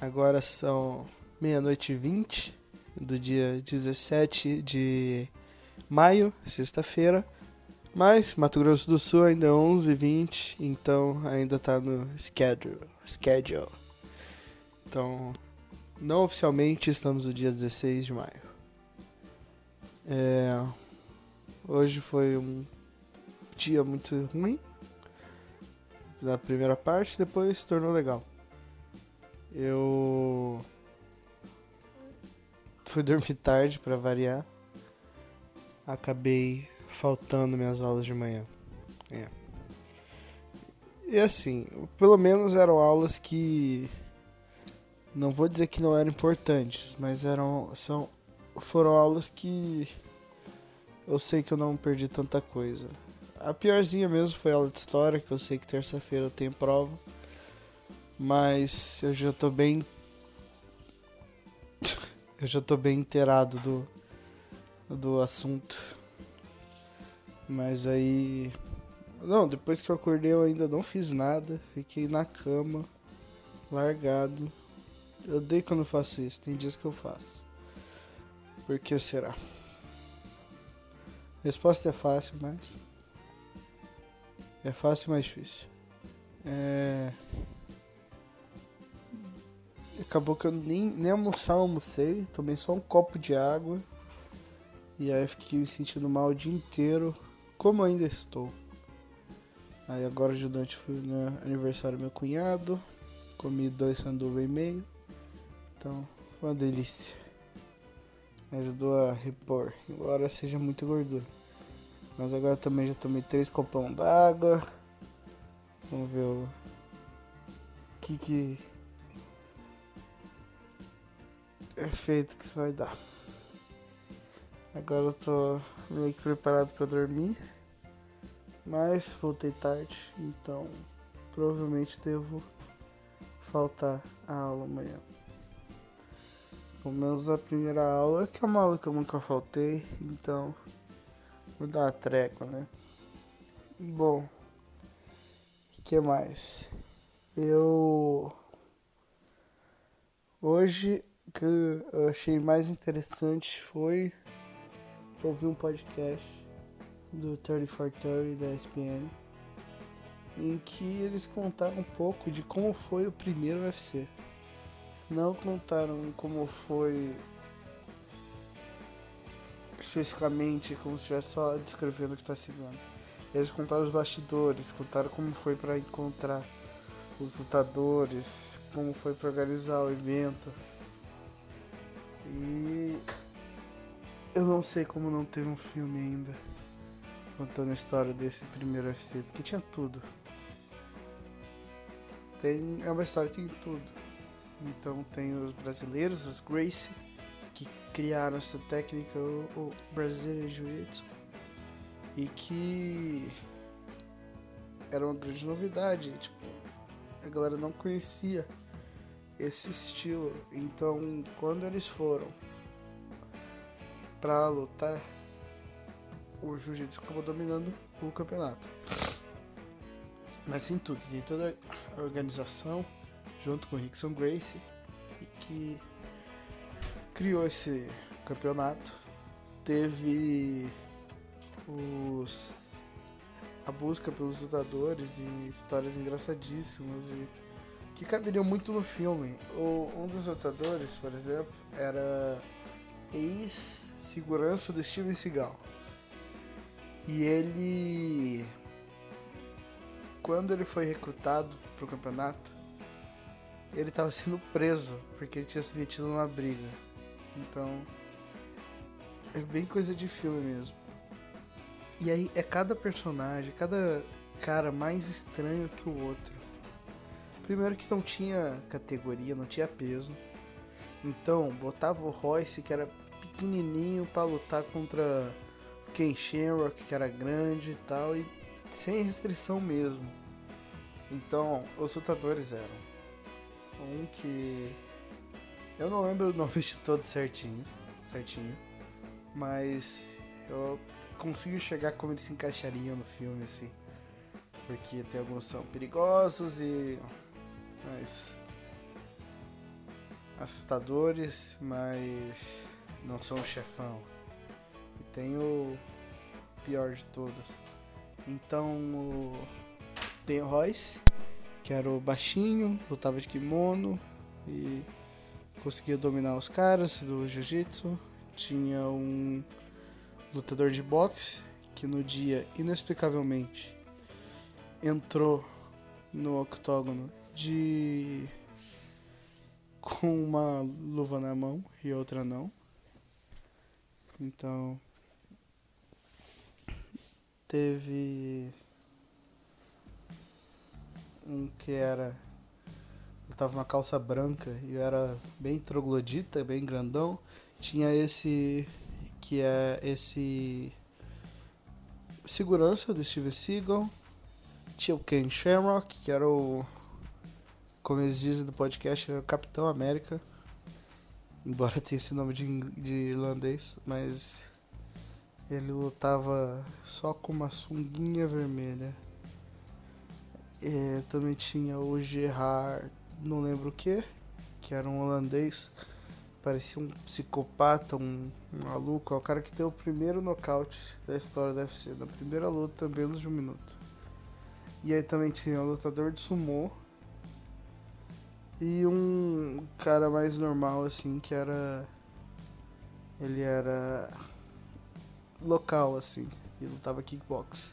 Agora são meia-noite e vinte do dia 17 de maio, sexta-feira. Mas Mato Grosso do Sul ainda é 11 h 20 então ainda tá no schedule. schedule. Então, não oficialmente estamos no dia 16 de maio. É, hoje foi um dia muito ruim na primeira parte, depois se tornou legal. Eu fui dormir tarde para variar. Acabei faltando minhas aulas de manhã. É. E assim, pelo menos eram aulas que não vou dizer que não eram importantes, mas eram são foram aulas que eu sei que eu não perdi tanta coisa. A piorzinha mesmo foi a aula de história, que eu sei que terça-feira eu tenho prova. Mas eu já tô bem. eu já tô bem inteirado do, do assunto. Mas aí. Não, depois que eu acordei eu ainda não fiz nada. Fiquei na cama, largado. Eu odeio quando eu faço isso, tem dias que eu faço. Por que será? Resposta é fácil, mas. É fácil, mas difícil. É... Acabou que eu nem, nem almoçar almocei, tomei só um copo de água. E aí fiquei me sentindo mal o dia inteiro, como ainda estou. Aí agora ajudante fui no aniversário do meu cunhado, comi dois sanduba e meio. Então, foi uma delícia. Ajudou a repor, embora seja muito gordura. Mas agora também já tomei três copão d'água. Vamos ver o que que efeito que isso vai dar. Agora eu tô meio que preparado para dormir. Mas voltei tarde, então provavelmente devo faltar a aula amanhã. Pelo menos a primeira aula, que é uma aula que eu nunca faltei, então Vou dar uma trégua, né? Bom, o que mais? Eu. Hoje, que eu achei mais interessante foi ouvir um podcast do 3430 da ESPN em que eles contaram um pouco de como foi o primeiro UFC. Não contaram como foi especificamente como se estivesse só descrevendo o que está se vendo. Eles contaram os bastidores, contaram como foi para encontrar os lutadores, como foi para organizar o evento. E eu não sei como não teve um filme ainda contando a história desse primeiro UFC, porque tinha tudo. Tem, é uma história que tem tudo. Então tem os brasileiros, os Gracie, que criaram essa técnica, o, o Brazilian Jiu-Jitsu, e que era uma grande novidade, tipo, a galera não conhecia esse estilo. Então, quando eles foram para lutar, o jiu-jitsu acabou dominando o campeonato. Mas em tudo, tem toda a organização junto com o Rickson Gracie que criou esse campeonato. Teve os a busca pelos lutadores e histórias engraçadíssimas e que caberiam muito no filme. O, um dos lutadores, por exemplo, era ex-segurança do Steven Seagal. E ele quando ele foi recrutado para o campeonato, ele estava sendo preso porque ele tinha se metido numa briga. Então, é bem coisa de filme mesmo. E aí é cada personagem, cada cara mais estranho que o outro. Primeiro que não tinha categoria, não tinha peso. Então, botava o Royce, que era pequenininho, para lutar contra o Ken Shamrock, que era grande e tal, e sem restrição mesmo. Então, os lutadores eram um que eu não lembro o nome de todos certinho, certinho, mas eu consigo chegar como eles se encaixariam no filme, assim. Porque tem alguns são perigosos e mais assustadores, mas não são o chefão. E tem o pior de todos. Então o... tem o Royce, que era o baixinho, lutava de kimono e conseguia dominar os caras do jiu-jitsu. Tinha um lutador de boxe que no dia inexplicavelmente entrou no octógono de com uma luva na mão e outra não. Então teve um que era ele tava uma calça branca e era bem troglodita, bem grandão. Tinha esse que é esse segurança do Steve Seagal. Tinha o Ken Shamrock, que era o como eles dizem no podcast, era o Capitão América. Embora tenha esse nome de, de irlandês, mas ele lutava só com uma sunguinha vermelha. E também tinha o Gerard, não lembro o que, que era um holandês. Parecia um psicopata, um, um maluco. É o cara que deu o primeiro nocaute da história da UFC. Na primeira luta, menos de um minuto. E aí também tinha o lutador de sumô. E um cara mais normal, assim, que era. Ele era local, assim, e lutava kickbox.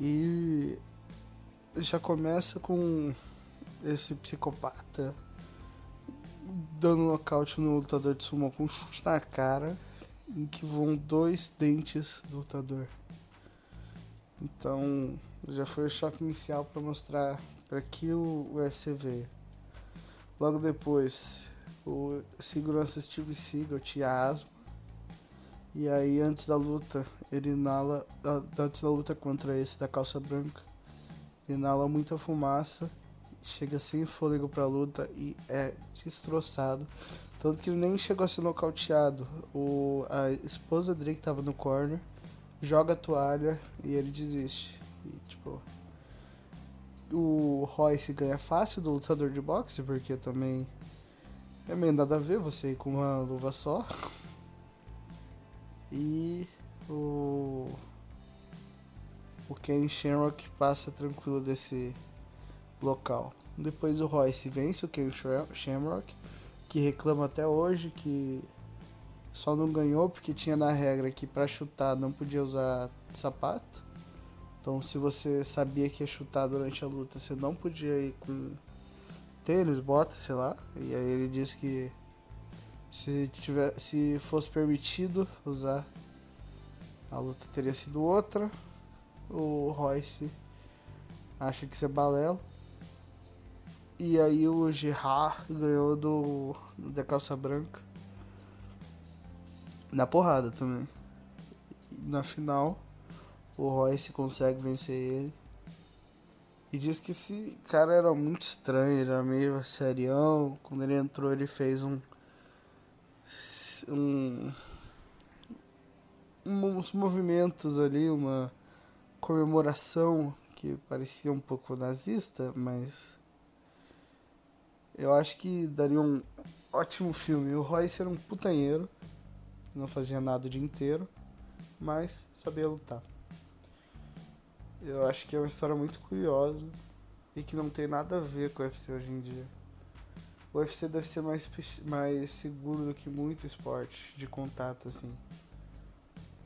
E já começa com esse psicopata dando um nocaute no lutador de sumo com um chute na cara, em que voam dois dentes do lutador. Então já foi o choque inicial para mostrar para que o UFC veio. Logo depois, o segurança Steve Seagal tinha asma e aí antes da luta, ele inala. Antes da luta contra esse da calça branca, inala muita fumaça, chega sem fôlego pra luta e é destroçado. Tanto que ele nem chegou a ser nocauteado. O, a esposa dele que tava no corner joga a toalha e ele desiste. E, tipo. O Royce ganha fácil do lutador de boxe, porque também é meio nada a ver você ir com uma luva só. E o. O Ken Shamrock passa tranquilo desse local. Depois o Royce vence o Ken Shamrock, que reclama até hoje que só não ganhou porque tinha na regra que para chutar não podia usar sapato. Então, se você sabia que ia chutar durante a luta, você não podia ir com tênis, bota, sei lá. E aí ele disse que se, tiver, se fosse permitido usar, a luta teria sido outra. O Royce acha que isso é balela. E aí o Gerard ganhou do, do da calça branca. Na porrada também. Na final, o Royce consegue vencer ele. E diz que esse cara era muito estranho, era meio serião. Quando ele entrou, ele fez um um, uns movimentos ali, uma comemoração que parecia um pouco nazista, mas eu acho que daria um ótimo filme. O Royce era um putanheiro, não fazia nada o dia inteiro, mas sabia lutar. Eu acho que é uma história muito curiosa e que não tem nada a ver com o UFC hoje em dia o UFC deve ser mais, mais seguro do que muito esporte de contato, assim.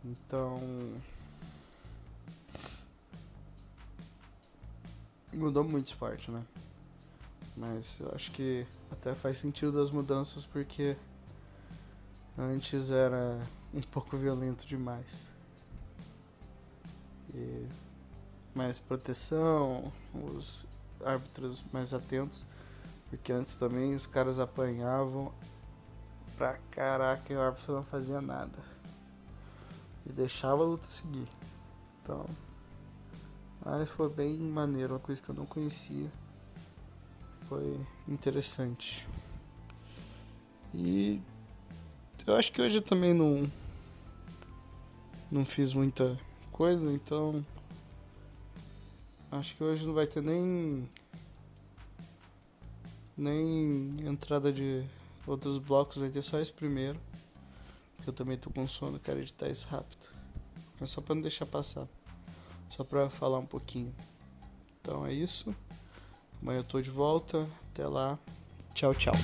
Então. Mudou muito esporte, né? Mas eu acho que até faz sentido as mudanças porque antes era um pouco violento demais. E mais proteção, os árbitros mais atentos. Porque antes também os caras apanhavam pra caraca e o árbitro não fazia nada. E deixava a luta seguir. Então. Mas foi bem maneiro, uma coisa que eu não conhecia. Foi interessante. E eu acho que hoje eu também não não fiz muita coisa, então acho que hoje não vai ter nem nem entrada de outros blocos, vai ter só esse primeiro. Eu também tô com sono, quero editar isso rápido. É só pra não deixar passar. Só pra falar um pouquinho. Então é isso. Amanhã eu tô de volta. Até lá. Tchau, tchau.